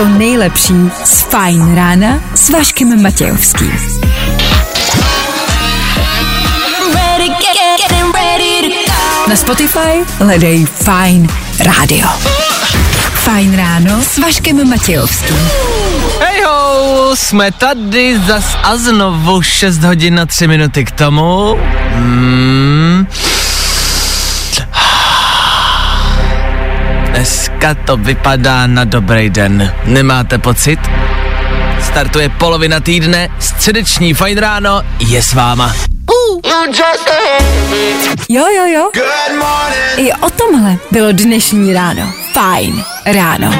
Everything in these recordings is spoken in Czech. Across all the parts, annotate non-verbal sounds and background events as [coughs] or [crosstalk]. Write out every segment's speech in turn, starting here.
To nejlepší z Fajn rána s Vaškem Matějovským. Na Spotify hledej Fine Radio. Fajn ráno s Vaškem Matějovským. Hej ho, jsme tady zas a znovu 6 hodin na 3 minuty k tomu. Hmm. Dneska to vypadá na dobrý den. Nemáte pocit? Startuje polovina týdne, středeční fajn ráno je s váma. Jo, jo, jo. I o tomhle bylo dnešní ráno. Fajn ráno.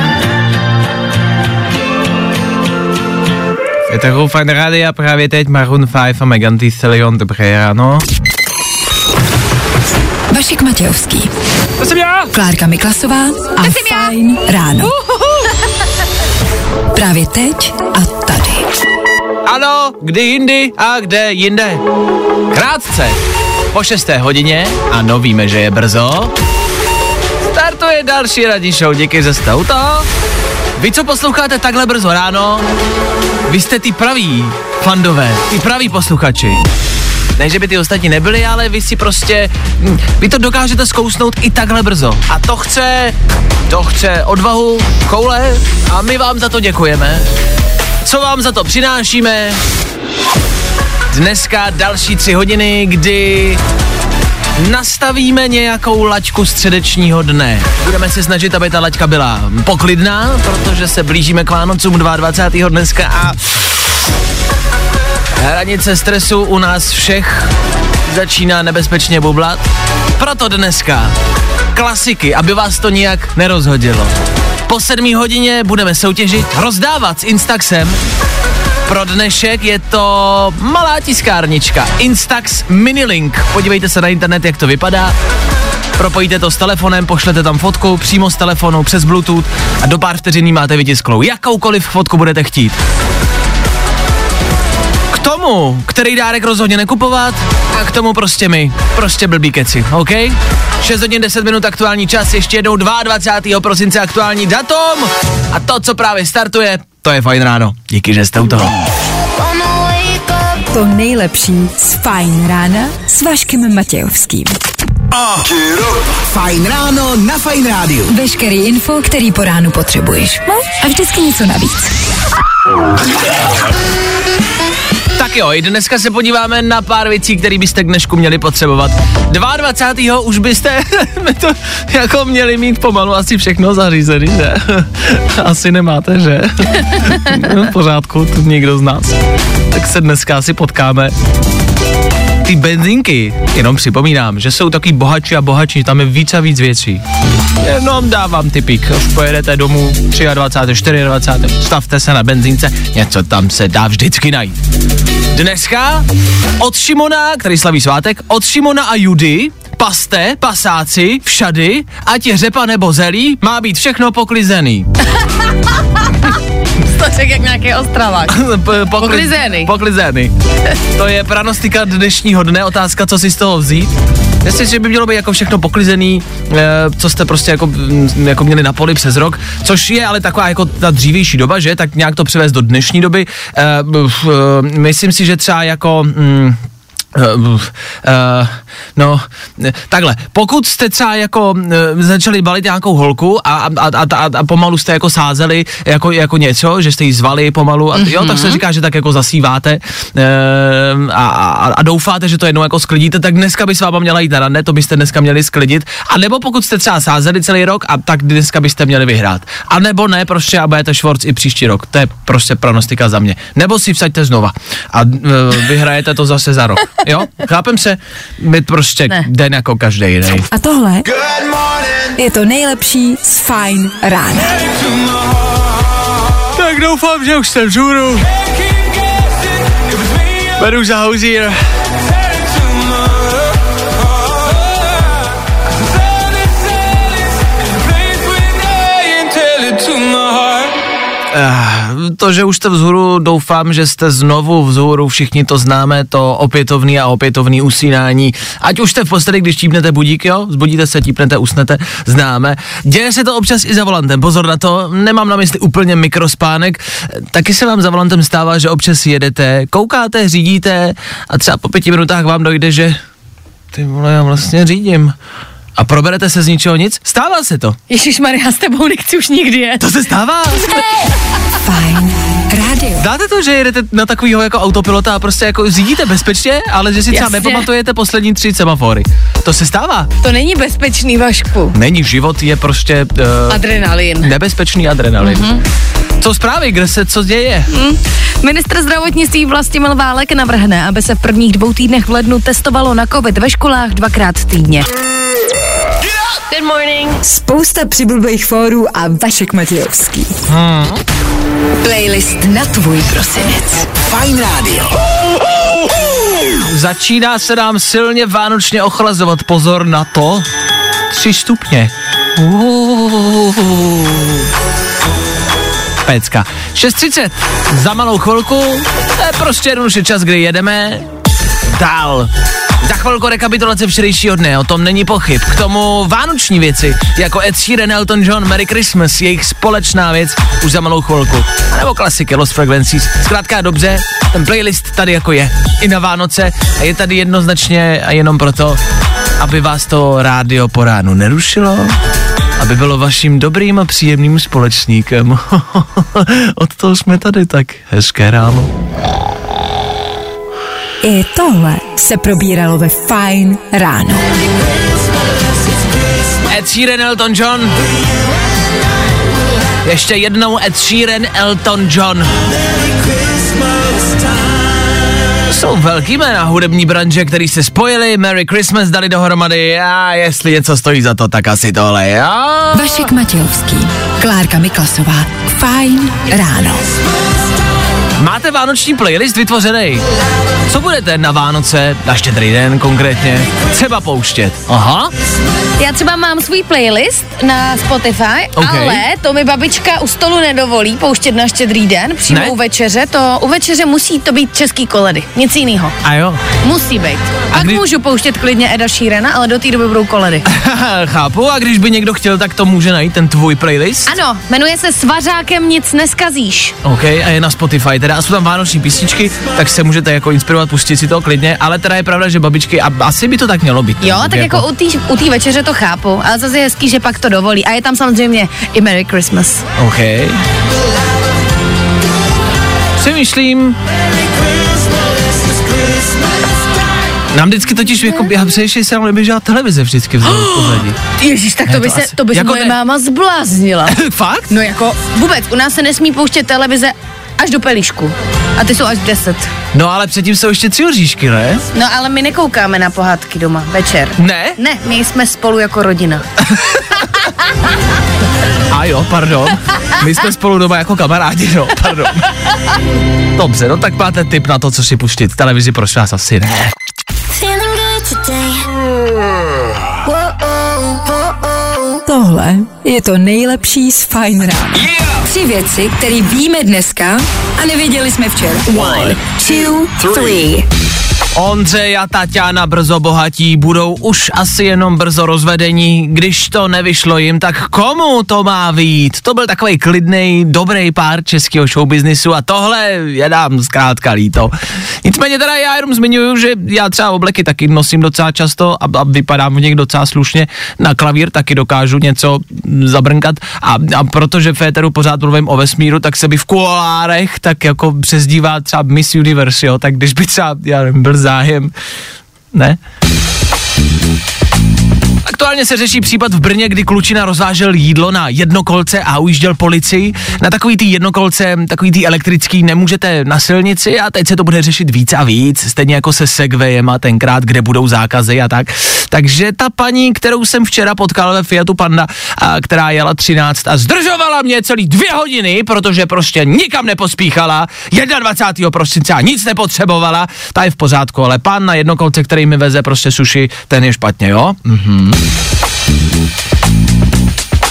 Je to fajn rádi a právě teď Maroon 5 a Megan Thee Stallion, dobré ráno. Vašek Matějovský, To jsem já! Klárka Miklasová a Fajn ráno. Právě teď a tady. Ano, kdy jindy a kde jinde. Krátce, po 6. hodině, ano, víme, že je brzo, startuje další radní show, díky, že jste u toho. Vy, co posloucháte takhle brzo ráno, vy jste ty praví fandové, ty praví posluchači. Ne, že by ty ostatní nebyli, ale vy si prostě, hm, vy to dokážete zkousnout i takhle brzo. A to chce, to chce odvahu, koule a my vám za to děkujeme. Co vám za to přinášíme? Dneska další tři hodiny, kdy nastavíme nějakou laťku středečního dne. Budeme se snažit, aby ta laťka byla poklidná, protože se blížíme k Vánocům 22. dneska a hranice stresu u nás všech začíná nebezpečně bublat. Proto dneska klasiky, aby vás to nijak nerozhodilo. Po sedmí hodině budeme soutěžit, rozdávat s Instaxem. Pro dnešek je to malá tiskárnička Instax Minilink. Podívejte se na internet, jak to vypadá. Propojíte to s telefonem, pošlete tam fotku přímo z telefonu přes Bluetooth a do pár vteřin máte vytisklou. Jakoukoliv fotku budete chtít. K tomu, který dárek rozhodně nekupovat a k tomu prostě my. Prostě blbý keci, OK? 6 hodin 10 minut aktuální čas, ještě jednou 22. prosince aktuální datum a to, co právě startuje, to je fajn ráno. Díky, že jste u toho. To nejlepší z Fajn rána s Vaškem Matějovským. Fajn ráno na Fajn rádiu. Veškerý info, který po ránu potřebuješ. No a vždycky něco navíc. Tak jo, i dneska se podíváme na pár věcí, které byste k dnešku měli potřebovat. 22. už byste [laughs] to jako měli mít pomalu asi všechno zařízený, že? [laughs] Asi nemáte, že? [laughs] No, pořádku, to někdo z nás. Tak se dneska asi potkáme. Ty benzinky, jenom připomínám, že jsou taky bohatší a bohatší, tam je víc a víc věcí. Jenom dávám typik, už pojedete domů 23. 24. stavte se na benzínce, něco tam se dá vždycky najít. Dneska od Šimona, který slaví svátek, od Šimona a Judy, paste, pasáci, všady, ať je řepa nebo zelí, má být všechno poklizený. [laughs] To řekl jak nějaký ostravák. [laughs] Pokli- Poklizený. Poklizený. To je pranostika dnešního dne, otázka, co si z toho vzít. Myslím, že by mělo být jako všechno poklizený, eh, co jste prostě jako, mm, jako měli na poli přes rok, což je ale taková jako ta dřívější doba, že? Tak nějak to převést do dnešní doby. Eh, eh, myslím si, že třeba jako... Uh, uh, no, takhle, pokud jste třeba jako uh, začali balit nějakou holku a, a, a, a, a pomalu jste jako sázeli jako, jako něco, že jste jí zvali pomalu a mm-hmm. jo, tak se říká, že tak jako zasíváte uh, a, a, a doufáte, že to jednou jako sklidíte, tak dneska by s váma měla jít na rande, to byste dneska měli sklidit, a nebo pokud jste třeba sázeli celý rok, a tak dneska byste měli vyhrát. A nebo ne, prostě a budete švorc i příští rok, to je prostě pronostika za mě. Nebo si vsaďte znova a uh, vyhrajete to zase za rok. Jo, chápem se, my prostě Ne. den jako každý jiný. A tohle je to nejlepší z Fajn rána. Tak doufám, že už jste vzhůru. Beru za houzír. Uh, to, že už jste vzhůru, doufám, že jste znovu vzhůru, všichni to známe, to opětovný a opětovný usínání. Ať už jste v posteli, když típnete budík, jo, zbudíte se, típnete, usnete, známe. Děje se to občas i za volantem, pozor na to, nemám na mysli úplně mikrospánek, taky se vám za volantem stává, že občas jedete, koukáte, řídíte a třeba po pěti minutách vám dojde, že ty vole, já vlastně řídím. A proberete se z ničeho nic? Stává se to. Ježíš Maria, s tebou nechci už nikdy jet. To se stává. Fajn rádio. Dáte to, že jedete na takovýho jako autopilota a prostě jako řídíte bezpečně, ale že si třeba Jasně. nepamatujete poslední tři semafory. To se stává. To není bezpečný, Vašku. Není, život je prostě uh, Adrenalin. nebezpečný adrenalin. Mm-hmm. Co zprávy, kde se co děje? Ministr zdravotnictví Vlastimil Válek navrhne, aby se v prvních dvou týdnech v lednu testovalo na COVID ve školách dvakrát týdně. Good morning. Spousta přibulbých fórů a Vašek Matějovský. Hmm. Playlist na tvůj prosinec. Fajn rádio. Začíná se nám silně vánočně ochlazovat. Pozor na to. Tři stupně. Uuu. Pecka. 6.30. Za malou chvilku. To je prostě jednoduše čas, kdy jedeme dál. Za chvilku rekapitulace včerejšího dne, o tom není pochyb. K tomu vánoční věci, jako Ed Sheeran, Elton John, Merry Christmas, jejich společná věc, už za malou chvilku. A nebo klasiky Lost Frequencies. Zkrátka dobře, ten playlist tady jako je. I na Vánoce a je tady jednoznačně a jenom proto, aby vás to rádio po ránu nerušilo, aby bylo vaším dobrým a příjemným společníkem. [laughs] Od toho jsme tady tak hezké ráno. I tohle se probíralo ve Fajn ráno. Ed Sheeran, Elton John. Ještě jednou Ed Sheeran, Elton John. Jsou velký jména hudební branže, který se spojili, Merry Christmas dali dohromady a jestli něco stojí za to, tak asi tohle, jo? Vašek Matějovský, Klárka Miklasová. Fajn ráno. Máte vánoční playlist vytvořený? Co budete na Vánoce, na štědrý den konkrétně, třeba pouštět? Aha, Já třeba mám svůj playlist na Spotify, OK. ale to mi babička u stolu nedovolí pouštět na štědrý den, přímo Ne? u večeře. To, u večeře musí to být český koledy, nic jiného. a jo. Musí být. Pak kdy- můžu pouštět klidně Eda Sheerana, ale do té doby budou koledy. [laughs] Chápu, a když by někdo chtěl, tak to může najít, ten tvůj playlist? Ano, jmenuje se Svařákem nic neskazíš. OK, a je na Spotify, teda a jsou tam vánoční písničky, tak se můžete jako inspirovat, pustit si to klidně, ale teda je pravda, že babičky, a asi by to tak mělo být. Jo, tak jako, u té u té večeře to chápu, ale zase je hezký, že pak to dovolí. A je tam samozřejmě i Merry Christmas. OK. Myslím, nám vždycky totiž, jako, já především se nám neběžela televize vždycky v pozadí. [gasps] Ježíš, tak Ne, to to by se, asi- to by se jako moje ne- máma zbláznila. [laughs] Fakt? No jako vůbec, u nás se nesmí pouštět televize až do pelíšku. A ty jsou až 10. No ale předtím jsou ještě tři oříšky, ne? No ale my nekoukáme na pohádky doma, večer. Ne? Ne, my jsme spolu jako rodina. [laughs] A jo, pardon. My jsme spolu doma jako kamarádi, no, pardon. Dobře, no tak máte tip na to, co si pustit. Televizi prosím vás asi ne. Tohle je to nejlepší z Fajn rána. Tři věci, které víme dneska a nevěděli jsme včera. One, two, three. Ondřej a Tatiana brzo bohatí budou už asi jenom brzo rozvedení. Když to nevyšlo jim, tak komu to má vít? To byl takový klidný, dobrý pár českého showbiznisu a tohle je nám zkrátka líto. Nicméně teda já jenom zmiňuju, že já třeba obleky taky nosím docela často a, a vypadám v nich docela slušně. Na klavír taky dokážu něco zabrnkat a, a protože v éteru pořád mluvím o vesmíru, tak se by v kuolárech tak jako přezdívá třeba Miss Universe, jo, tak když by třeba, já nevím, byl zájem, ne? Aktuálně se řeší případ v Brně, kdy klučina rozvážel jídlo na jednokolce a ujížděl policii. Na takový ty jednokolce, takový ty elektrický nemůžete na silnici a teď se to bude řešit víc a víc, stejně jako se Segwayema tenkrát, kde budou zákazy a tak. Takže ta paní, kterou jsem včera potkal ve Fiatu Panda, a která jela 13 a zdržovala mě celý dvě hodiny, protože prostě nikam nepospíchala, 21. prosince a nic nepotřebovala, ta je v pořádku, ale pán na jednokolce, který mi veze prostě suši, ten je špatně, jo? Mhm.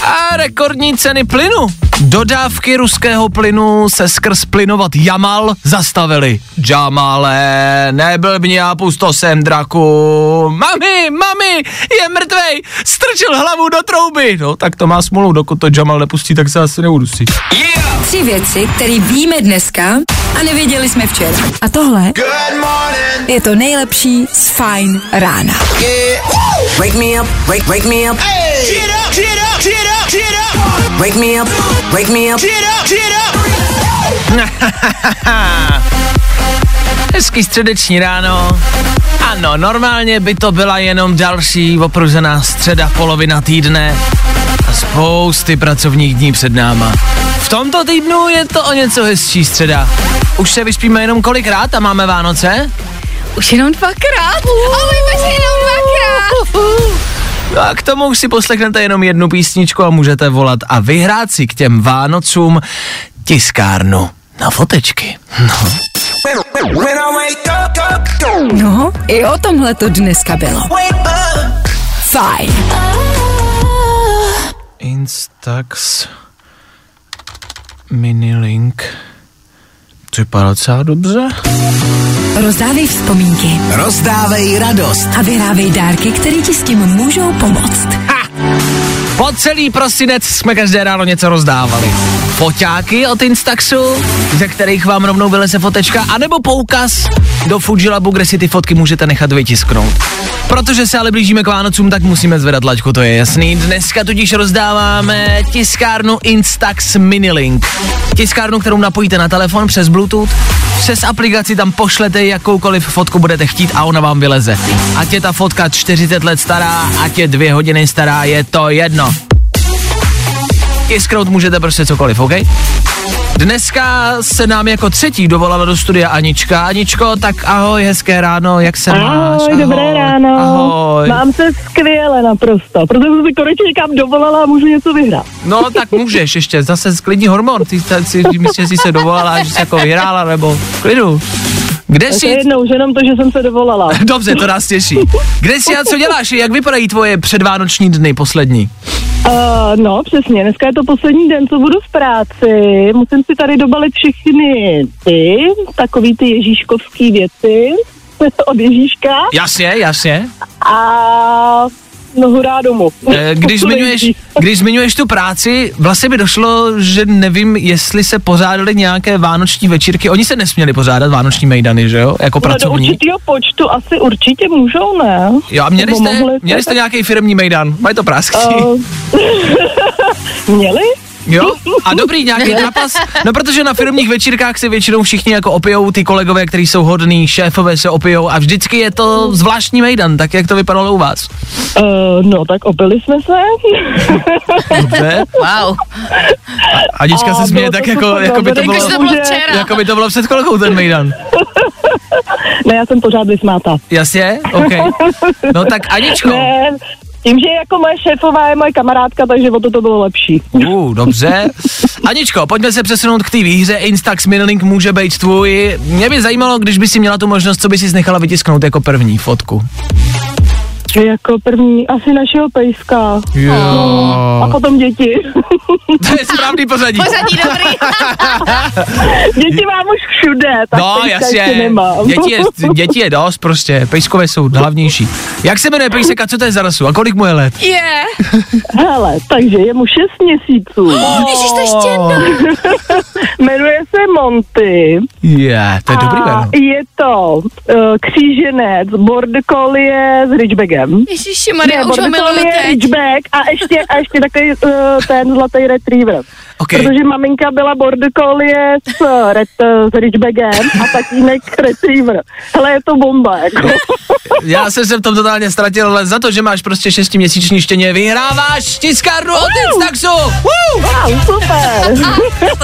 A rekordní ceny plynu. Dodávky ruského plynu se skrz plynovat Jamal zastavily. Jamale, neblbni a pusto sem draku. Mami, mami, je mrtvej, strčil hlavu do trouby. No, tak to má smůlu, dokud to Jamal nepustí, tak se asi neudusí. Yeah! Tři věci, které víme dneska a nevěděli jsme včera. A tohle je to nejlepší z Fine rána. Yeah. Wake me up, wake, wake me up. Hey. Get up, get up, get up, get up. Wake me up, wake me up. [laughs] Hezký středeční ráno. Ano, normálně by to byla jenom další opruzená středa, polovina týdne spousty pracovních dní před náma. V tomto týdnu je to o něco hezčí středa. Už se vyspíme jenom kolikrát a máme Vánoce? Už jenom dvakrát? Ahoj, bože, jenom dvakrát. No a k tomu už si poslechnete jenom jednu písničku a můžete volat a vyhrát si k těm Vánocům tiskárnu na fotečky. No. No, i o tomhle to dneska bylo. Fajn. Instax Minilink. To vypadá docela dobře. Rozdávej vzpomínky Rozdávej radost. a vyhrávej dárky, které ti s tím můžou pomoct. Po celý prosinec jsme každé ráno něco rozdávali. Foťáky od Instaxu, ze kterých vám rovnou vyleze fotečka, anebo poukaz do Fujilabu, kde si ty fotky můžete nechat vytisknout. Protože se ale blížíme k Vánocům, tak musíme zvedat laťku, to je jasný. Dneska tudíž rozdáváme tiskárnu Instax Minilink. Tiskárnu, kterou napojíte na telefon přes Bluetooth, přes aplikaci tam pošlete jakoukoliv fotku budete chtít a ona vám vyleze. Ať je ta fotka 40 let stará, ať je dvě hodiny stará, je to jedno. Tisknout můžete prostě cokoliv, OK? Dneska se nám jako třetí dovolala do studia Anička. Aničko, tak ahoj, hezké ráno, jak se máš? Ahoj, dobré ráno. Ahoj. Mám se skvěle naprosto, protože jsem si konečně někam dovolala a můžu něco vyhrát. No tak můžeš ještě, zase sklidní hormon, ty ta- si myslíš, že jsi se dovolala, že jsi jako vyhrála, nebo klidu. Kde To je jsi? jednou, už jenom to, že jsem se dovolala. [laughs] Dobře, to nás těší. Kde jsi a co děláš? Jak vypadají tvoje předvánoční dny poslední? Uh, no, přesně, dneska je to poslední den, co budu v práci. Musím si tady dobalit všechny ty, takový ty ježíškovský věci [laughs] od Ježíška Jasně, jasně. a no hurá domů. Eh, Když zmiňuješ, když zmiňuješ tu práci, vlastně by došlo, že nevím, jestli se pořádaly nějaké vánoční večírky. Oni se nesměli pořádat vánoční mejdany, že jo? Jako No, do pracovní. určitého počtu asi určitě můžou, ne? Jo, a měli Nebo jste, měli jste nějaký firmní mejdan? Mají to práský. Uh, [laughs] měli? Jo? A dobrý, nějaký zápas? No protože na firmních večírkách se většinou všichni jako opijou, ty kolegové, kteří jsou hodní, šéfové se opijou a vždycky je to zvláštní mejdan, tak jak to vypadalo u vás? Uh, no, tak opili jsme se. Dobře. Wow. Anička A se směje tak jako, jako by to bylo, jako by to bylo před kolkou ten mejdan. [laughs] ne, já jsem pořád vysmátá. Jasně? OK. No tak Aničko. Ne, tím, že jako moje šéfová je moje kamarádka, takže o to to bylo lepší. Uh, dobře. Aničko, pojďme se přesunout k té výhře. Instax Minilink může být tvůj. Mě by zajímalo, když by si měla tu možnost, co by si nechala vytisknout jako první fotku. Jako první asi našeho pejska. Jo. A potom děti. [laughs] To je správný pořadí. Pořadí dobrý. [laughs] děti mám už všude, tak No, pejska ještě jasně. nemám. Děti je, děti je dost prostě. Pejskové jsou hlavnější. Jak se jmenuje pejsek a co to je za rasu? A kolik mu je let? Je. [laughs] Hele, takže je mu 6 měsíců. Ježiš, to ještě jedno. Jmenuje se Monty. Je, yeah, to je dobrý a jméno. je to uh, kříženec, border collie s Ridgebagem. Ježiši Maria, už ho miluju teď. Ridgeback a ještě, a ještě takový uh, ten zlatý retriever. OK. Protože maminka byla border collie s, uh, red, uh, s Ridgebagem a tatínek retriever. Hele, je to bomba, jako. [laughs] Já jsem se v tom totálně ztratil, ale za to, že máš prostě šestiměsíční štěně, vyhráváš tiskárnu od Instaxu! Wow, super.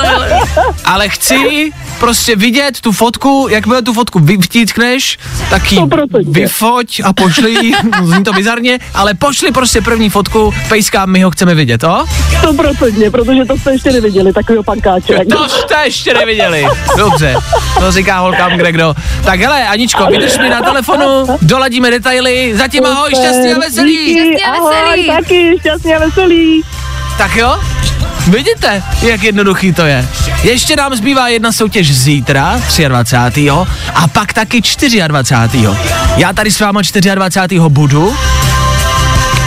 [laughs] Ale chci prostě vidět tu fotku, jakmile tu fotku vtískneš, tak ji 100%. vyfoť a pošli ji, [laughs] zní to bizarně, ale pošli prostě první fotku, pejska, my ho chceme vidět, to? Stoprocentně, protože to jste ještě neviděli, takovýho pankáče. To jste ještě neviděli. Dobře, to říká holkám kde kdo. Tak hele, Aničko, vydrž mi na telefonu, doladíme detaily, zatím ahoj, šťastný a veselý. Díky, Šťastný a ahoj, veselý. taky, šťastný a veselý. Tak jo? Vidíte, jak jednoduchý to je. Ještě nám zbývá jedna soutěž zítra, 23. a pak taky 24. Já tady s váma 24. budu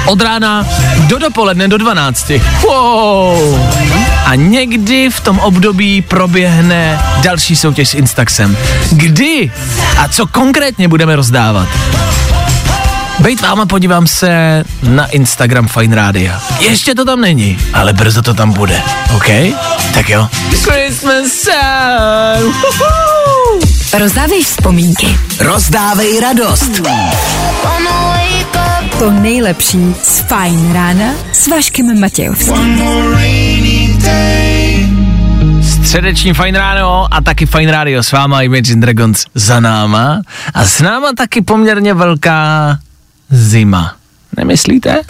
od rána do dopoledne do 12. Wow. A někdy v tom období proběhne další soutěž s Instaxem. Kdy a co konkrétně budeme rozdávat? Bejt váma podívám se na Instagram Fine Radio. Ještě to tam není, ale brzo to tam bude, OK? Tak jo. Christmas song. Rozdávej vzpomínky. Rozdávej radost. To nejlepší z Fajn rána s Vaškem Matějovským. Středeční Fine Ráno a taky Fine Radio s váma Imagine Dragons za náma a s náma taky poměrně velká zima. Nemyslíte?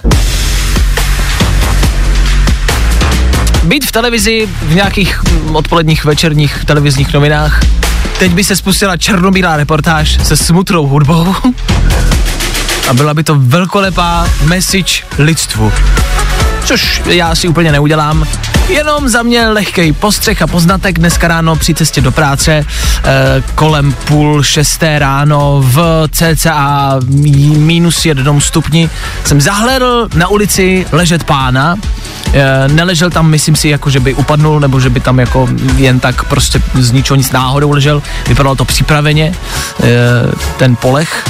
Být v televizi, v nějakých mm, odpoledních večerních televizních novinách, teď by se spustila černobílá reportáž se smutnou hudbou a byla by to velkolepá message lidstvu. Což já si úplně neudělám. Jenom za mě lehkej postřeh a poznatek dneska ráno při cestě do práce e, kolem půl šesté ráno v cca minus jednom stupni jsem zahledl na ulici ležet pána, e, neležel tam, myslím si, jako že by upadnul, nebo že by tam jako jen tak prostě z ničeho nic náhodou ležel, vypadalo to připraveně, e, ten polech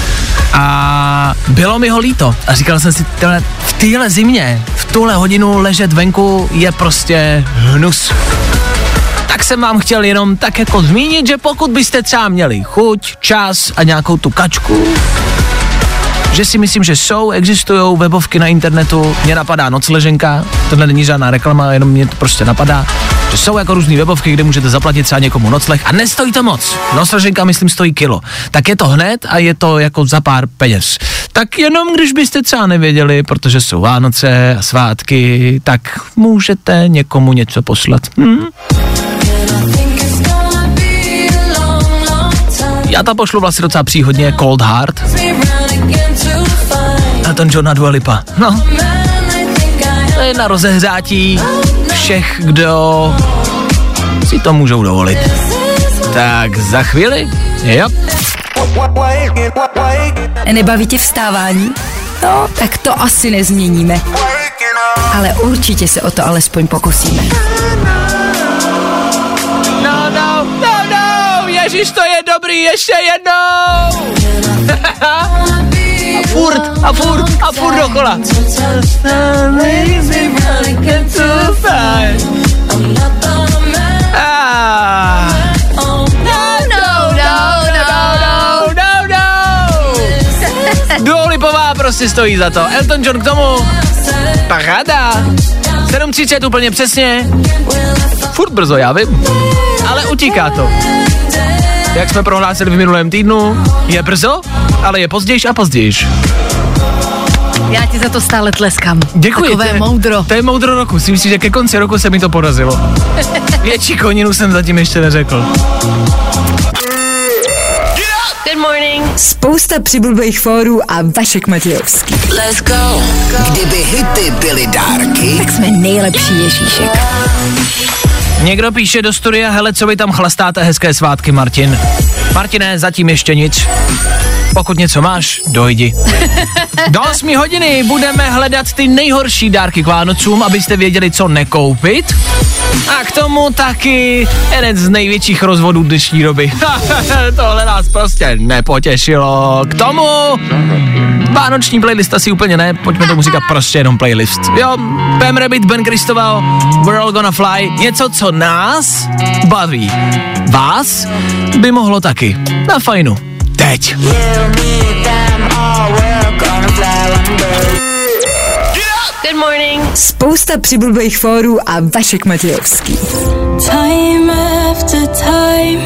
a bylo mi ho líto. A říkal jsem si, tyhle, v téhle zimě, v tuhle hodinu ležet venku je prostě hnus. Tak jsem vám chtěl jenom tak jako zmínit, že pokud byste třeba měli chuť, čas a nějakou tu kačku, že si myslím, že jsou, existují webovky na internetu, mě napadá nocleženka, tohle není žádná reklama, jenom mě to prostě napadá, že jsou jako různé webovky, kde můžete zaplatit třeba někomu nocleh a nestojí to moc. Nocleženka, myslím, stojí kilo. Tak je to hned a je to jako za pár peněz. Tak jenom když byste třeba nevěděli, protože jsou Vánoce a svátky, tak můžete někomu něco poslat. Hm? Já tam pošlu vlastně docela příhodně Cold Heart. A ten John Dua Lipa. No. To je na rozehřátí všech, kdo si to můžou dovolit. Tak za chvíli, jo. Nebaví tě vstávání? No, tak to asi nezměníme. Ale určitě se o to alespoň pokusíme. No, no, no, no, ježiš, to je dobrý, ještě jednou. Furt, a furt, a furt dokola. Ah. No, no, no, no, no, no. Dua Lipová prostě stojí za to. Elton John k tomu. Paráda. 7.30 úplně přesně. Furt brzo, já vím. Ale utíká to. Jak jsme prohlásili v minulém týdnu, je brzo, ale je pozdějiš a pozdějiš. Já ti za to stále tleskám. Děkuji. Takové to je, moudro. To je moudro roku. Si myslím, že ke konci roku se mi to podařilo. [laughs] Větší koninu jsem zatím ještě neřekl. Good morning. Spousta přibulbých fórů a Vašek Matějovský. Let's go. Kdyby hity byly dárky, Tak jsme nejlepší Ježíšek. Někdo píše do studia, hele, co vy tam chlastáte hezké svátky, Martin. Martine, zatím ještě nic. Pokud něco máš, dojdi. [laughs] Do 8 hodiny budeme hledat ty nejhorší dárky k Vánocům, abyste věděli, co nekoupit. A k tomu taky jeden z největších rozvodů dnešní doby. [laughs] Tohle nás prostě nepotěšilo. K tomu vánoční playlist asi úplně ne, pojďme tomu říkat prostě jenom playlist. Jo, Pam Rabbit, Ben Kristoval, We're All Gonna Fly, něco, co nás baví. Vás by mohlo taky. Na fajnu. Teď. Good morning. Spousta přibulbých fórů a Vašek Matějovský. Time after time.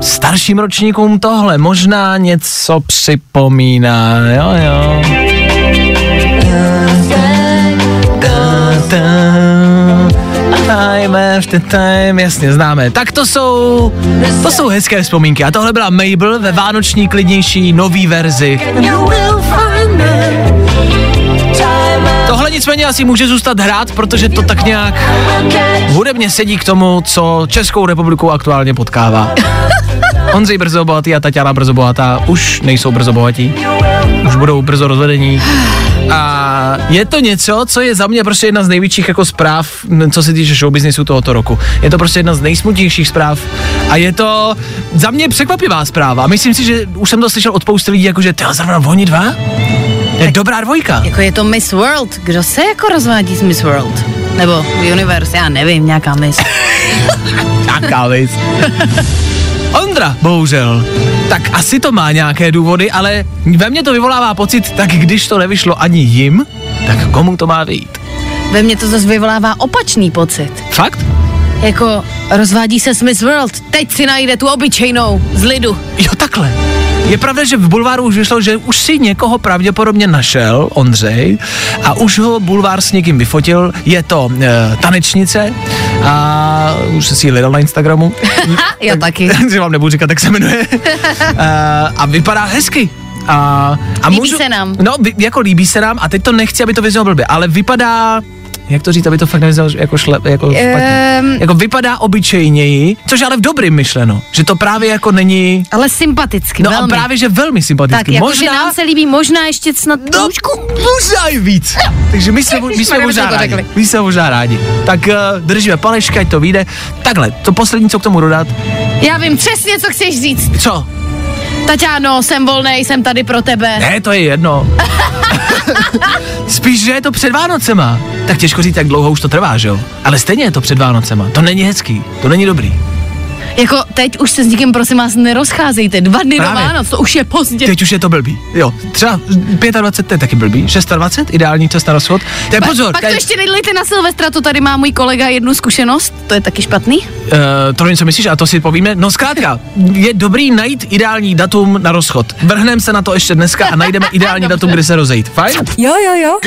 Starším ročníkům tohle možná něco připomíná, jo jo. Time after time, jasně známe. Tak to jsou, to jsou hezké vzpomínky. A tohle byla Mabel ve vánoční klidnější nový verzi. Tohle nicméně Nicméně asi může zůstat hrát, protože to tak nějak hudebně sedí k tomu, co Českou republiku aktuálně potkává. [laughs] Ondřej brzo bohatý a Tatiana brzo bohatá už nejsou brzo bohatí. Už budou brzo rozvedení. A je to něco, co je za mě prostě jedna z největších jako zpráv, co se týče showbiznisu tohoto roku. Je to prostě jedna z nejsmutnějších zpráv a je to za mě překvapivá zpráva. Myslím si, že už jsem to slyšel od spousty lidí, jako že ty zrovna oni dva? Je dobrá dvojka. Jako je to Miss World. Kdo se jako rozvádí s Miss World? Nebo Universe, já nevím, nějaká Miss. [laughs] Taká věc. [laughs] Ondra, bohužel. Tak asi to má nějaké důvody, ale ve mně to vyvolává pocit, tak když to nevyšlo ani jim, tak komu to má vyjít? Ve mně to zase vyvolává opačný pocit. Fakt? Jako rozvádí se s Miss World, teď si najde tu obyčejnou z lidu. Jo, takhle. Je pravda, že v bulváru už vyšlo, že už si někoho pravděpodobně našel, Ondřej, a už ho bulvár s někým vyfotil. Je to e, tanečnice a už si ji hledal na Instagramu. [laughs] Já taky. [laughs] že vám nebudu říkat, jak se jmenuje. [laughs] e, a vypadá hezky. A, a Líbí se nám. No, jako líbí se nám a teď to nechci, aby to vyznělo blbě, ale vypadá jak to říct, aby to fakt nevyznělo jako, šle, jako špatně. Ehm. Jako vypadá obyčejněji, což je ale v dobrým myšleno, že to právě jako není Ale sympaticky, No velmi. a právě, že velmi sympatický. tak, jako, možná, že nám se líbí možná ještě snad no, trošku. možná i víc. Takže my jsme, [laughs] my jsme možná rádi. My jsme možná rádi. Tak uh, držíme palečka, ať to vyjde. Takhle, to poslední, co k tomu dodat. Já vím přesně, co chceš říct. Co? Taťáno, jsem volnej, jsem tady pro tebe. Ne, to je jedno. [laughs] Spíš, že je to před Vánocema. Tak těžko říct, jak dlouho už to trvá, že jo? Ale stejně je to před Vánocema. To není hezký, to není dobrý. Jako teď už se s nikým prosím vás nerozcházejte. Dva dny Právě. do Vánoc, to už je pozdě. Teď už je to blbý. Jo, třeba 25 to je taky blbý, 26, ideální čas na rozchod. To je pozor, Pak to to je- ještě nedejte na Silvestra, to tady má můj kolega jednu zkušenost, to je taky špatný. Uh, to něco myslíš a to si povíme. No zkrátka, je dobrý najít ideální datum na rozchod. Vrhneme se na to ještě dneska a najdeme [laughs] ideální datum, kdy se rozejít. Fajn? Jo, jo, jo.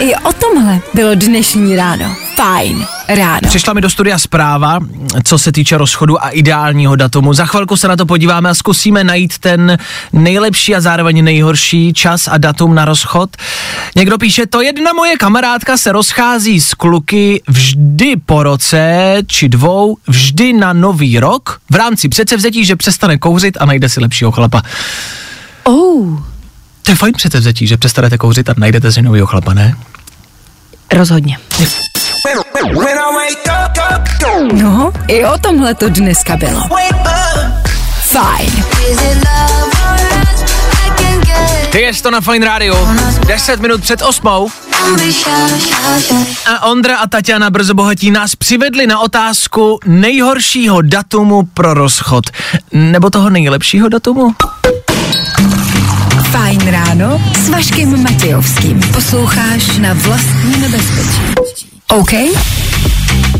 I o tomhle bylo dnešní ráno. Fajn ráno. Přišla mi do studia zpráva, co se týče rozchodu a ideálního datumu. Za chvilku se na to podíváme a zkusíme najít ten nejlepší a zároveň nejhorší čas a datum na rozchod. Někdo píše, to jedna moje kamarádka se rozchází s kluky vždy po roce či dvou, vždy na nový rok, v rámci předsevzetí, že přestane kouřit a najde si lepšího chlapa. Oh. To je fajn předsevzetí, že přestanete kouřit a najdete si novýho chlapa, ne? Rozhodně. No, i o tomhle to dneska bylo. Fajn. Ty jsi to na Fine Radio. 10 minut před osmou. A Ondra a Tatiana brzo bohatí nás přivedli na otázku nejhoršího datumu pro rozchod. Nebo toho nejlepšího datumu? Fajn ráno s Vaškem Matějovským. Posloucháš na vlastní nebezpečí. OK?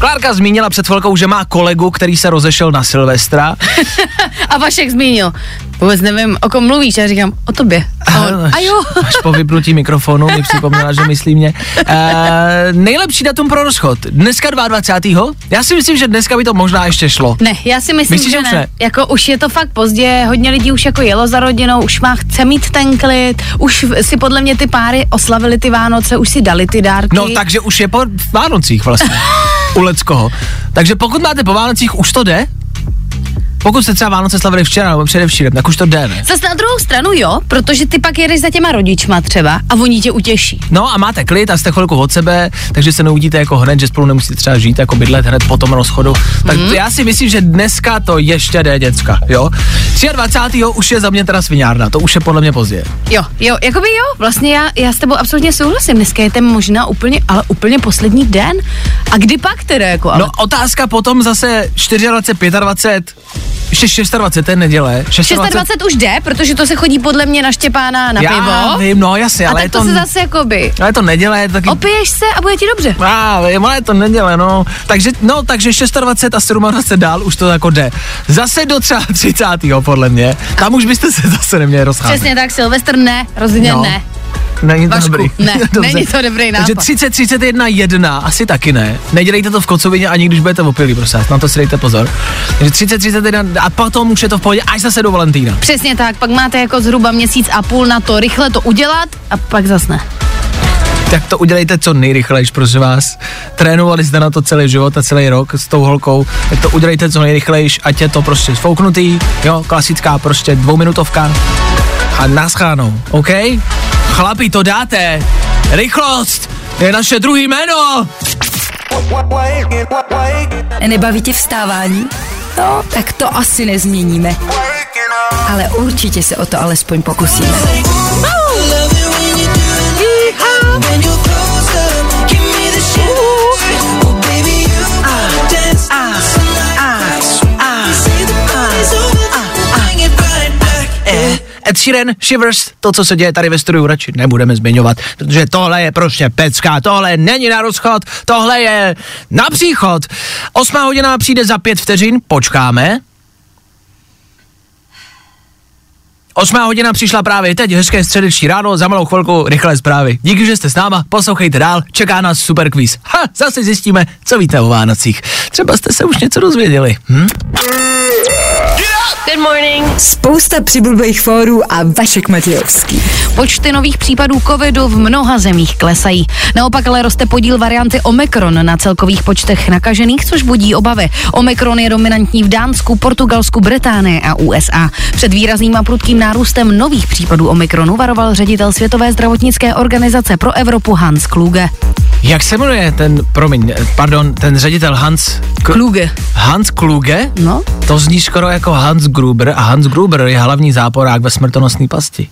Klárka zmínila před chvilkou, že má kolegu, který se rozešel na Silvestra. [laughs] A Vašek zmínil, vůbec nevím, o kom mluvíš, já říkám, o tobě. A, on, a jo. [laughs] Až po vypnutí mikrofonu mi připomněla, že myslí mě. E, nejlepší datum pro rozchod. Dneska 22. Já si myslím, že dneska by to možná ještě šlo. Ne, já si myslím, Myslíš, že ne. ne? Jako už je to fakt pozdě, hodně lidí už jako jelo za rodinou, už má chce mít ten klid, už si podle mě ty páry oslavili ty Vánoce, už si dali ty dárky. No, takže už je po Vánocích vlastně. [laughs] U Leckoho. Takže pokud máte po Vánocích, už to jde? Pokud jste třeba Vánoce slavili včera nebo předevčírem, tak už to jde, ne? Zas na druhou stranu jo, protože ty pak jedeš za těma rodičma třeba a oni tě utěší. No a máte klid a jste chvilku od sebe, takže se neuvidíte jako hned, že spolu nemusíte třeba žít, jako bydlet hned po tom rozchodu. Tak to já si myslím, že dneska to ještě jde, děcka, jo? 23. už je za mě teda sviňárna, to už je podle mě pozdě. Jo, jo, jakoby jo, vlastně já, já s tebou absolutně souhlasím, dneska je ten možná úplně, ale úplně poslední den. A kdy pak teda jako, ale... No otázka potom zase 24, 25, ještě 26, to je neděle. 26, 620 už jde, protože to se chodí podle mě na Štěpána na já pivo. vím, no jasně, a ale tak to, to, se zase jakoby ale je to neděle, je to taky opiješ se a bude ti dobře. Já vím, ale je to neděle, no. Takže, no, takže 26 a 27 dál už to jako jde. Zase do třeba 30. podle mě. Tam už byste se zase neměli rozcházet. Přesně tak, Silvestr ne, rozhodně No. ne. Není to Vašku, dobrý. ne, Dobře. [laughs] není to dobrý Takže nápad. 30, 31, 1, asi taky ne. Nedělejte to v kocovině ani když budete opilí, prosím vás, na to si dejte pozor. Takže 30, 31 a potom už je to v pohodě až zase do Valentína. Přesně tak, pak máte jako zhruba měsíc a půl na to rychle to udělat a pak zas ne. tak to udělejte co nejrychlejš, prosím vás. Trénovali jste na to celý život a celý rok s tou holkou, tak to udělejte co nejrychlejš, ať je to prostě sfouknutý, jo, klasická prostě dvouminutovka a naschánou, OK? Chlapi, to dáte! Rychlost! Je naše druhý jméno! Nebaví tě vstávání? No, tak to asi nezměníme. Ale určitě se o to alespoň pokusíme. Sheeran, Shivers, to, co se děje tady ve studiu, radši nebudeme zmiňovat, protože tohle je prostě pecka, tohle není na rozchod, tohle je na příchod. Osmá hodina přijde za pět vteřin, počkáme. Osmá hodina přišla právě teď, hezké středeční ráno, za malou chvilku rychlé zprávy. Díky, že jste s náma, poslouchejte dál, čeká nás super quiz. Ha, zase zjistíme, co víte o Vánocích. Třeba jste se už něco dozvěděli. Hm? Good morning. Spousta přibulbých fórů a Vašek Matějovský. Počty nových případů covidu v mnoha zemích klesají. Naopak ale roste podíl varianty Omikron na celkových počtech nakažených, což budí obavy. Omikron je dominantní v Dánsku, Portugalsku, Británii a USA. Před výrazným a prudkým nárůstem nových případů Omikronu varoval ředitel Světové zdravotnické organizace pro Evropu Hans Kluge. Jak se jmenuje ten, promiň, pardon, ten ředitel Hans... K- Kluge. Hans Kluge? No, To zní skoro jako Hans Gruber a Hans Gruber je hlavní záporák ve smrtonosné pasti.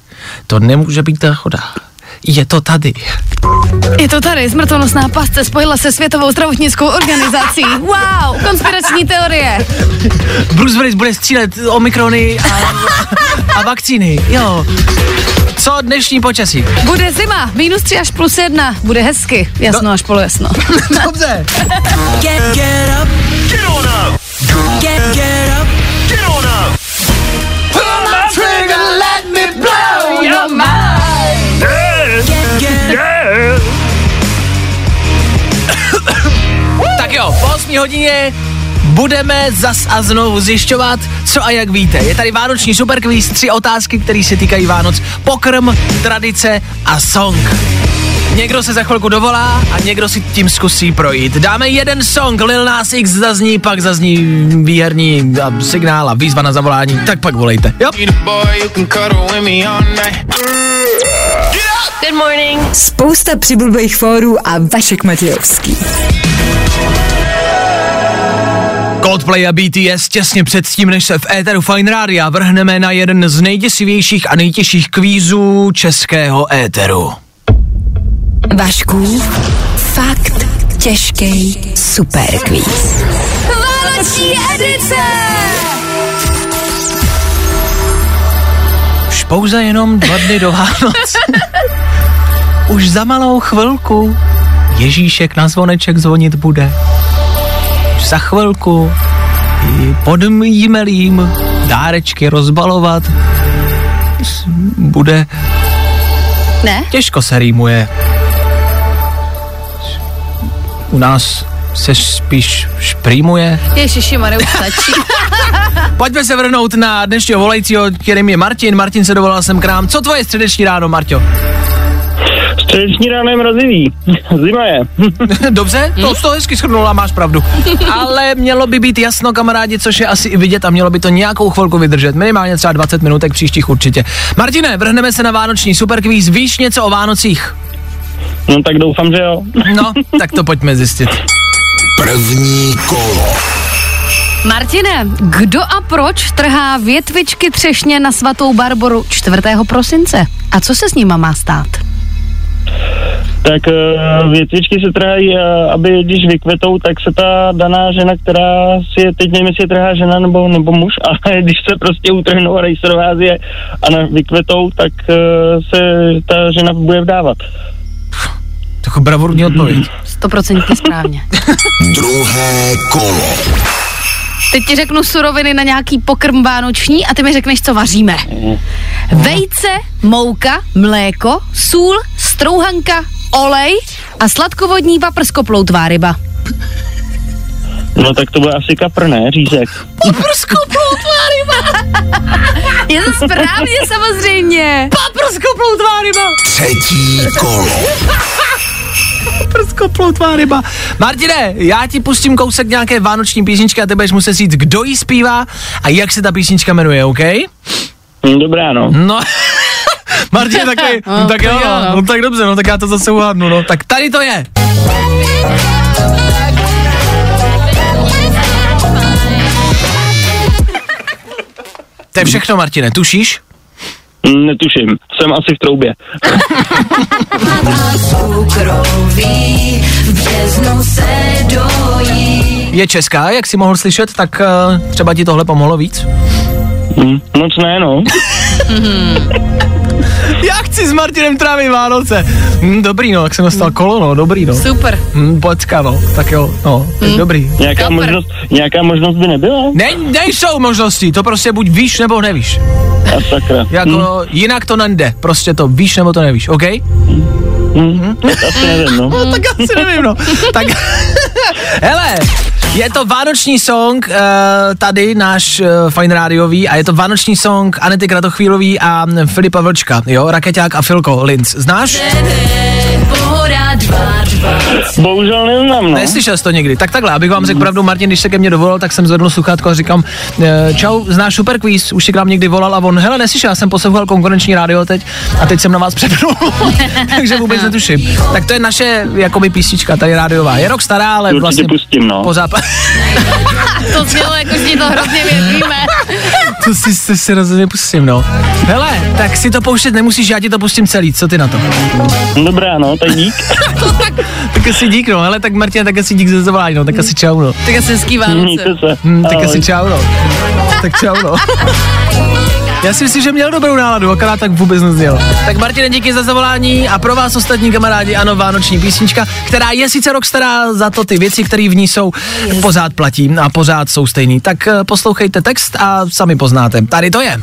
To nemůže být náhoda. Je to tady. je to tady, smrtonosná pasce spojila se Světovou zdravotnickou organizací. Wow, konspirační teorie. Bruce Willis bude střílet omikrony a, a vakcíny, jo. Co dnešní počasí? Bude zima, minus 3 až plus 1. Bude hezky, jasno až polojasno. [laughs] Dobře. Get, get up. Get on up. Get, get up. Get on up. Get, [coughs] Tak jo, po 8 hodině budeme zas a znovu zjišťovat, co a jak víte. Je tady vánoční superkvíz, tři otázky, které se týkají Vánoc. Pokrm, tradice a song. Někdo se za chvilku dovolá a někdo si tím zkusí projít. Dáme jeden song, Lil Nas X zazní, pak zazní výherní a signál a výzva na zavolání, tak pak volejte. Jo? Good morning. Spousta přibulbých fórů a Vašek Matějovský. Coldplay a BTS těsně předtím, než se v éteru Fine Rádia vrhneme na jeden z nejděsivějších a nejtěžších kvízů českého éteru. Vašku, fakt těžký superkvíz. Vánoční edice! Už pouze jenom dva dny do Vánoc. [laughs] Už za malou chvilku Ježíšek na zvoneček zvonit bude. Už za chvilku pod jímelím dárečky rozbalovat bude Ne? těžko se rýmuje. U nás se spíš šprýmuje. Ježiši, už stačí. [laughs] Pojďme se vrhnout na dnešního volajícího, kterým je Martin. Martin se dovolal sem k nám. Co tvoje středeční ráno, Marťo? Středeční ráno je mrazivý. Zima je. [laughs] Dobře, to z toho hezky shrnula, máš pravdu. Ale mělo by být jasno, kamarádi, což je asi i vidět a mělo by to nějakou chvilku vydržet. Minimálně třeba 20 minutek příštích určitě. Martine, vrhneme se na vánoční superkvíz. Víš něco o Vánocích? No tak doufám, že jo. [laughs] No, tak to pojďme zjistit. První kolo. Martine, kdo a proč trhá větvičky třešně na svatou Barboru 4. prosince? A co se s nima má stát? Tak uh, větvičky se trhají, uh, aby když vykvetou, tak se ta daná žena, která si je, teď nevím, jestli je trhá žena nebo, nebo muž, [laughs] ale když se prostě utrhnou a dají se do vázie a na, vykvetou, tak uh, se ta žena bude vdávat. Taková bravurní odpověď. 100% správně. [laughs] Druhé kolo. Teď ti řeknu suroviny na nějaký pokrm vánoční a ty mi řekneš, co vaříme. Vejce, mouka, mléko, sůl, strouhanka, olej a sladkovodní paprskoploutvá ryba. No tak to bude asi kapr, ne? Řízek. Paprskoploutvá ryba! Je to správně samozřejmě. Paprskoploutvá ryba! Třetí kolo. [laughs] Prsko ploutvá ryba. Martine, já ti pustím kousek nějaké vánoční písničky a ty budeš muset říct, kdo ji zpívá a jak se ta písnička jmenuje, OK? Hm, Dobrá, no. No, Martin takový, no, No, tak jo, no. no. tak dobře, no tak já to zase uhádnu, no. Tak tady to je. To je všechno, Martine, tušíš? Netuším, jsem asi v troubě. [laughs] Je česká, jak si mohl slyšet, tak uh, třeba ti tohle pomohlo víc. Hm, Moc ne, no. [laughs] Já chci s Martinem trávit Vánoce. Hm, dobrý, no, jak jsem dostal kolo, no, dobrý, no. Super. Hm, pocka, no, tak jo, no, tak dobrý. Nějaká Kapr. možnost, nějaká možnost by nebyla? Ne, nejsou možnosti, to prostě buď víš, nebo nevíš. A sakra. Jako, jinak to nejde, prostě to víš, nebo to nevíš, OK? Hm, tak asi nevím, no. [laughs] No, tak asi nevím, no. Tak, [laughs] hele, je to vánoční song, uh, tady náš uh, fajn rádiový a je to vánoční song Anety Kratochvílový a Filipa Vlčka, jo, Rakeťák a Filko Linz. Znáš? Bohužel neznám, no. Neslyšel jsi to někdy. Tak takhle, abych vám řekl pravdu, Martin, když se ke mně dovolal, tak jsem zvedl sluchátko a říkám, eh, čau, znáš super quiz, už si k nám někdy volal a on, hele, neslyšel, já jsem poslouchal konkurenční rádio teď a teď jsem na vás přepnul, [laughs] takže vůbec netuším. Tak to je naše, jakoby písnička, tady rádiová. Je rok stará, ale Určitě vlastně pustím, no. pořád, [laughs] To znělo, jako že to hrozně věříme. [laughs] to si, si, si rozhodně pustím, no. Hele, tak si to pouštět nemusíš, já ti to pustím celý, co ty na to? Dobrá, no, tak dík. Tak asi dík, no, hele, tak Martin, tak asi dík za zavolání, no, tak asi čau, no. Tak asi hezký [laughs] Vánoce. Mějte se. Hm, tak Ahoj. asi čau, no. Tak čau, no. [laughs] Já si myslím, že měl dobrou náladu, akorát tak vůbec nezněl. Tak Martine, díky za zavolání a pro vás ostatní kamarádi, ano, vánoční písnička, která je sice rok stará, za to ty věci, které v ní jsou, pořád platí a pořád jsou stejný. Tak eh, poslouchejte text a sami poznáte. Tady to je.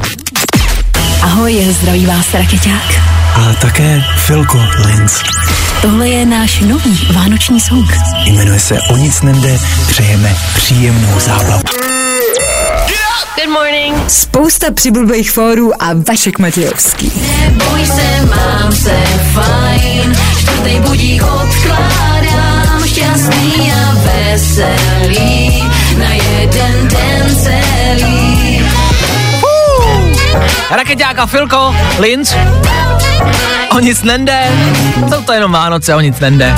Ahoj, zdraví vás Rakeťák. A také Filko Linz. Tohle je náš nový vánoční song. Jmenuje se O nic nende, přejeme příjemnou zábavu. Good morning. Spousta přibulbých fórů a Vašek Matějovský. Neboj se, mám se fajn. Čtvrtej budík odkládám. Šťastný a veselý. Na jeden den celý. Rakeťák a Filko, Linz. O nic nende. Jsou to jenom Vánoce, o nic nende.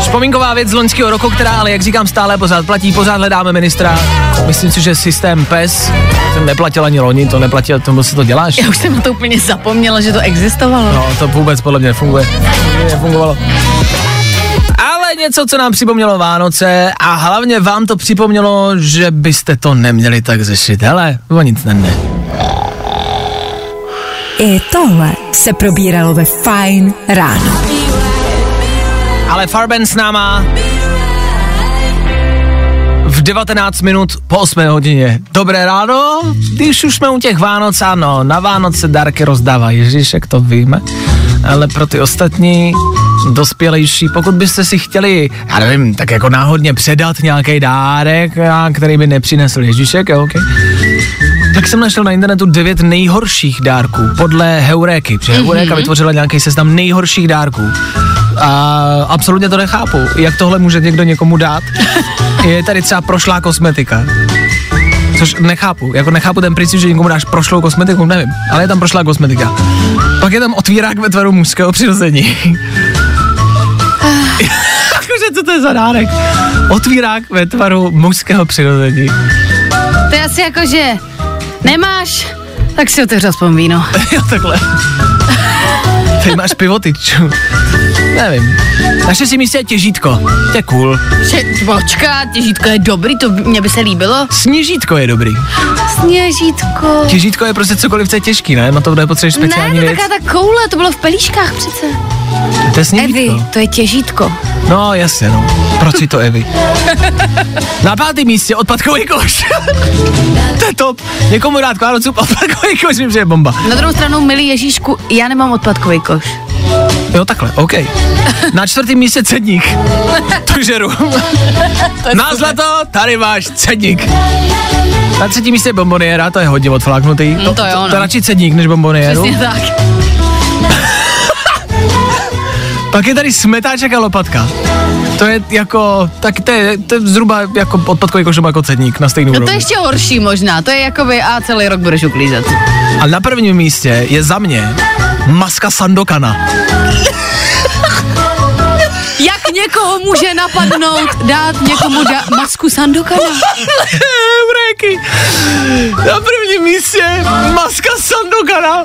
Vzpomínková věc z loňského roku, která ale, jak říkám, stále pořád platí, pořád hledáme ministra. Myslím si, že systém PES jsem neplatil ani loni, to neplatil, tomu se to děláš. Já už jsem na to úplně zapomněla, že to existovalo. No, to vůbec podle mě nefunguje. Nefungovalo. Ale něco, co nám připomnělo Vánoce a hlavně vám to připomnělo, že byste to neměli tak řešit. Hele, o nic nende. I tohle se probíralo ve Fine ráno. Ale Farben s náma v 19 minut po 8 hodině. Dobré ráno, když už jsme u těch Vánoc, ano, na Vánoce dárky rozdává Ježíšek, to víme, ale pro ty ostatní dospělejší, pokud byste si chtěli, já nevím, tak jako náhodně předat nějaký dárek, který by nepřinesl Ježíšek, jo, okay. Tak jsem našel na internetu devět nejhorších dárků podle Heuréky, protože Heuréka vytvořila nějaký seznam nejhorších dárků. A absolutně to nechápu, jak tohle může někdo někomu dát. [laughs] Je tady třeba prošlá kosmetika. Což nechápu, jako nechápu ten princip, že někomu dáš prošlou kosmetiku, nevím, ale je tam prošlá kosmetika. Pak je tam otvírák ve tvaru mužského přirození. [laughs] Jakože co to je za dárek? Otvírák ve tvaru mužského přirození. To je asi jako, že nemáš, tak si otevřel aspoň víno. [laughs] jo, takhle. Ty máš pivo, tyču. Nevím. Na šestém místě je těžítko. To je cool. Počkat, těžítko je dobrý, to by- mě by se líbilo. Sněžítko je dobrý. Sněžítko. Těžítko je prostě cokoliv, co je těžký, ne? Na to nepotřebuješ speciální ne, to taková ta koule, to bylo v pelíškách přece. To je sněžítko. Evi, to je těžítko. No, jasně, no. Proč si to Evi? [laughs] Na pátém místě odpadkový koš. [laughs] to je top. Někomu dát k Vánocům odpadkový koš, vím, že je bomba. Na druhou stranu, milý Ježíšku, já nemám odpadkový koš. Jo, takhle, OK. Na čtvrtém místě cedník. [laughs] to žeru. Na zlato, tady máš cedník. Na třetím místě je bomboniéra, to je hodně odfláknutý. Mm, to jo, to, no. to je radši cedník než bomboniéru. Přesně tak. Pak je tady smetáček a lopatka. To je jako, tak to je, to je zhruba jako odpadkový koš nebo jako cedník na stejnou No to je ještě horší možná, to je jakoby a celý rok budeš uklízet. A na prvním místě je za mě maska Sandokana. [laughs] Jak někoho může napadnout dát někomu da- masku Sandokana? [laughs] Bréky. Na prvním místě maska Sandokana.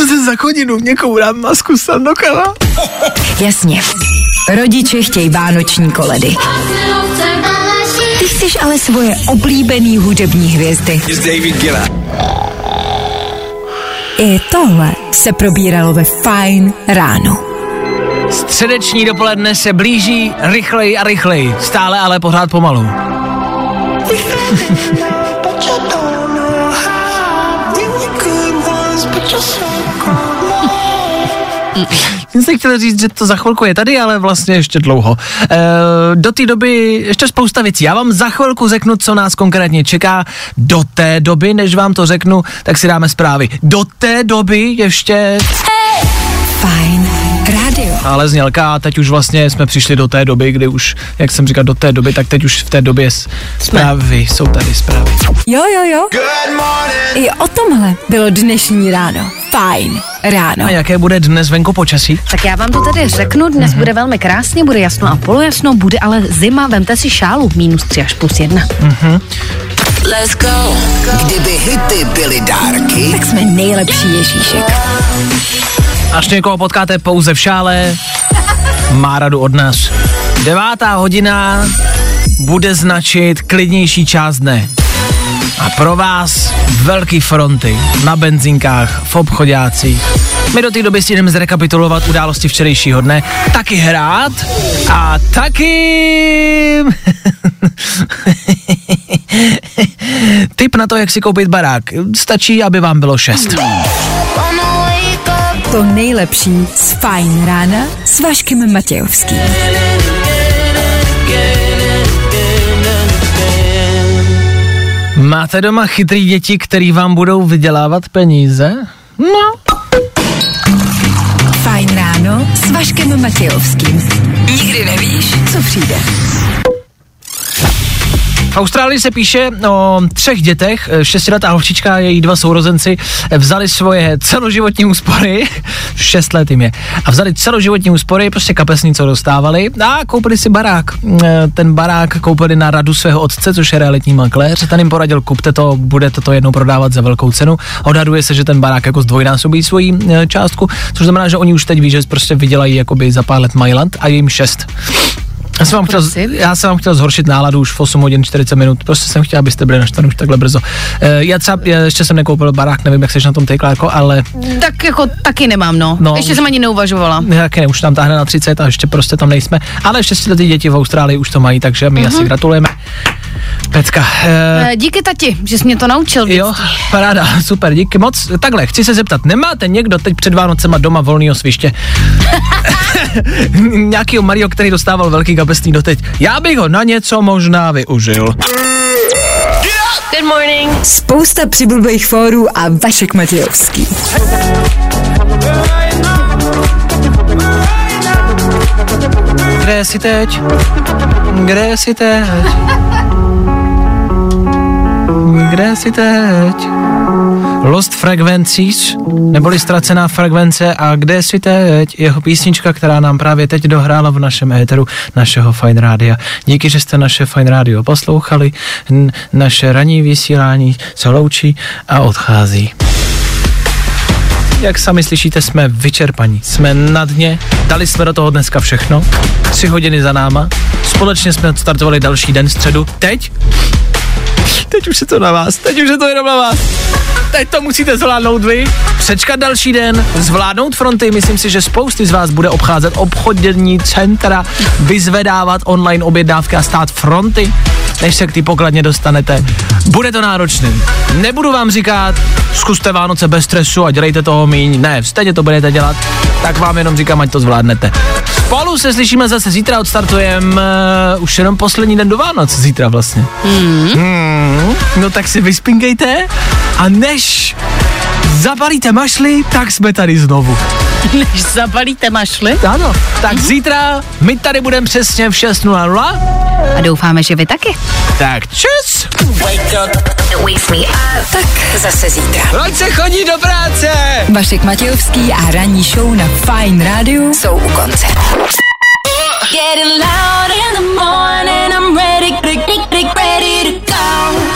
Co to za chodinu? Někomu dám masku Sandokana? Jasně. Rodiče chtějí vánoční koledy. Ty chceš ale svoje oblíbený hudební hvězdy. I tohle se probíralo ve Fine ráno. Středeční dopoledne se blíží rychleji a rychleji. Stále ale pořád pomalu. Jsem si chtěl říct, že to za chvilku je tady, ale vlastně ještě dlouho. E, do té doby ještě spousta věcí. Já vám za chvilku řeknu, co nás konkrétně čeká. Do té doby, než vám to řeknu, tak si dáme zprávy. Do té doby ještě Fine rádio. ale znělka a teď už vlastně jsme přišli do té doby, kdy už, jak jsem říkal, do té doby, tak teď už v té době s- zprávy, jsou tady zprávy. Jo, jo, jo. I o tomhle bylo dnešní ráno. Fajn ráno. A jaké bude dnes venku počasí? Tak já vám to tedy řeknu, dnes bude velmi krásně, bude jasno a polojasno, bude ale zima, vemte si šálu, minus 3 až plus 1. Let's go. Kdyby hity byly dárky, Tak jsme nejlepší Ježíšek. Až někoho potkáte pouze v šále, má radu od nás. Devátá hodina bude značit klidnější část dne. A pro vás velký fronty na benzinkách, v obchodácích. My do té doby si jdeme zrekapitulovat události včerejšího dne, taky hrát a taky... [laughs] Tip na to, jak si koupit barák. Stačí, aby vám bylo šest. To nejlepší z Fajn rána s Vaškem Matějovským. Máte doma chytrý děti, který vám budou vydělávat peníze? No. Fajn ráno s Vaškem Matějovským. Nikdy nevíš, co přijde. V Austrálii se píše o třech dětech, eh, šestiletá holčička a její dva sourozenci vzali svoje celoživotní úspory, [laughs] šest let jim je, a vzali celoživotní úspory, prostě kapesní, co dostávali a koupili si barák. Eh, Ten barák koupili na radu svého otce, což je realitní makléř, ten jim poradil, kupte to, budete to jednou prodávat za velkou cenu. Odhaduje se, že ten barák jako zdvojnásobí svoji eh, částku, což znamená, že oni už teď ví, že prostě vydělají jakoby za pár let Mailand a jim šest. Já jsem, vám chtěl, já jsem vám chtěl zhoršit náladu už v 8 hodin 40 minut, prostě jsem chtěl, abyste byli naštvaní už takhle brzo. E, já třeba já ještě jsem nekoupil barák, nevím, jak seš na tom ty jako, ale Tak jako taky nemám, no. No, Ještě už- jsem ani neuvažovala. nějaké už tam táhne na 30 a ještě prostě tam nejsme. Ale šestiletý děti v Austrálii už to mají, takže my asi gratulujeme. Pecka. E, Eh, Díky tati, že jsi mě to naučil. Jo, dětství. paráda, [laughs] super, díky moc. Takhle, chci se zeptat, nemáte někdo teď před Vánocema doma volného sviště? [laughs] Nějakýho Mario, který dostával velký kapesný doteď. Já bych ho na něco možná využil. Good morning. Spousta přibulbých fórů a Vašek Matějovský. Kde jsi teď? Kde jsi teď? Kde jsi teď? Lost Frequencies, neboli ztracená frekvence a kde jsi teď? Jeho písnička, která nám právě teď dohrála v našem éteru našeho Fine Rádia. Díky, že jste naše Fine Radio poslouchali, N- naše ranní vysílání se loučí a odchází. Jak sami slyšíte, jsme vyčerpaní, jsme na dně, dali jsme do toho dneska všechno, tři hodiny za náma, společně jsme startovali další den středu, teď? Teď už je to na vás, teď už je to jenom na vás. Teď to musíte zvládnout vy, přečkat další den, zvládnout fronty, myslím si, že spousty z vás bude obcházet obchodní centra, vyzvedávat online objednávky a stát fronty, než se k té pokladně dostanete. Bude to náročný. Nebudu vám říkat, zkuste Vánoce bez stresu a dělejte toho míň. Ne, stejně to budete dělat, tak vám jenom říkám, ať to zvládnete. Spolu se slyšíme zase zítra, odstartujeme uh, už jenom poslední den do Vánoc, zítra vlastně. Hmm, no tak si vyspinkejte a než zabalíte mašly, tak jsme tady znovu. [laughs] Než zabalíte mašly. Ano, tak mm-hmm. zítra my tady budeme přesně v 6.00. A doufáme, že vy taky. Tak čus. Tak zase zítra. Proč se chodí do práce? Vašek Matějovský a ranní show na Fine Radio jsou u konce. To